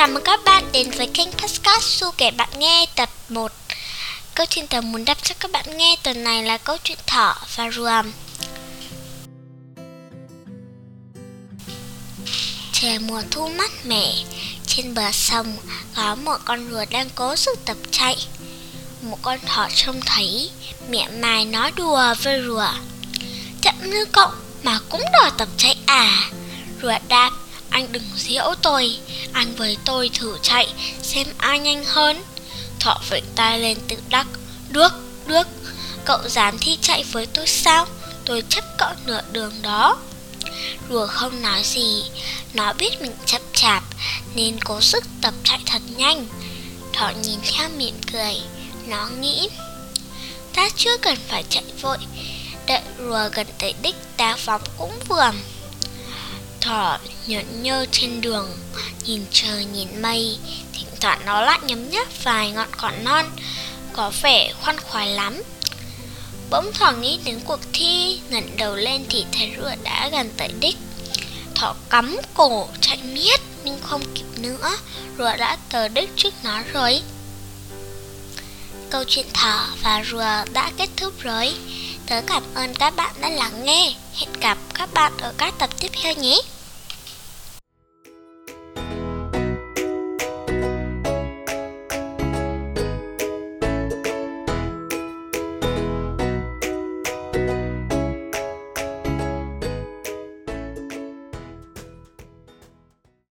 Chào mừng các bạn đến với kênh Podcast Su kể bạn nghe tập 1 Câu chuyện tớ muốn đọc cho các bạn nghe tuần này là câu chuyện thỏ và rùa Trời mùa thu mát mẻ, Trên bờ sông có một con rùa đang cố sức tập chạy. Một con thỏ trông thấy, Miệng mài nói đùa với rùa. Chậm như cậu mà cũng đòi tập chạy à? Rùa đáp anh đừng giễu tôi. Anh với tôi thử chạy Xem ai nhanh hơn. Thọ vệnh tay lên tự đắc. Đuốc, đuốc. Cậu dám thi chạy với tôi sao? Tôi chấp cậu nửa đường đó. Rùa không nói gì. Nó biết mình chậm chạp Nên cố sức tập chạy thật nhanh. Thọ nhìn theo mỉm cười. Nó nghĩ Ta chưa cần phải chạy vội. Đợi rùa gần tới đích ta phóng cũng vừa thỏ nhẫn nhơ trên đường, Nhìn trời nhìn mây, Thỉnh thoảng nó lại nhấm nháp vài ngọn cỏ non, Có vẻ khoan khoái lắm. Bỗng thỏ nghĩ đến cuộc thi, ngẩng đầu lên thì thấy rùa đã gần tới đích. Thỏ cắm cổ chạy miết, nhưng không kịp nữa, Rùa đã tới đích trước nó rồi. Câu chuyện thỏ và rùa đã kết thúc rồi. Tớ cảm ơn các bạn đã lắng nghe. Hẹn gặp các bạn ở các tập tiếp theo nhé!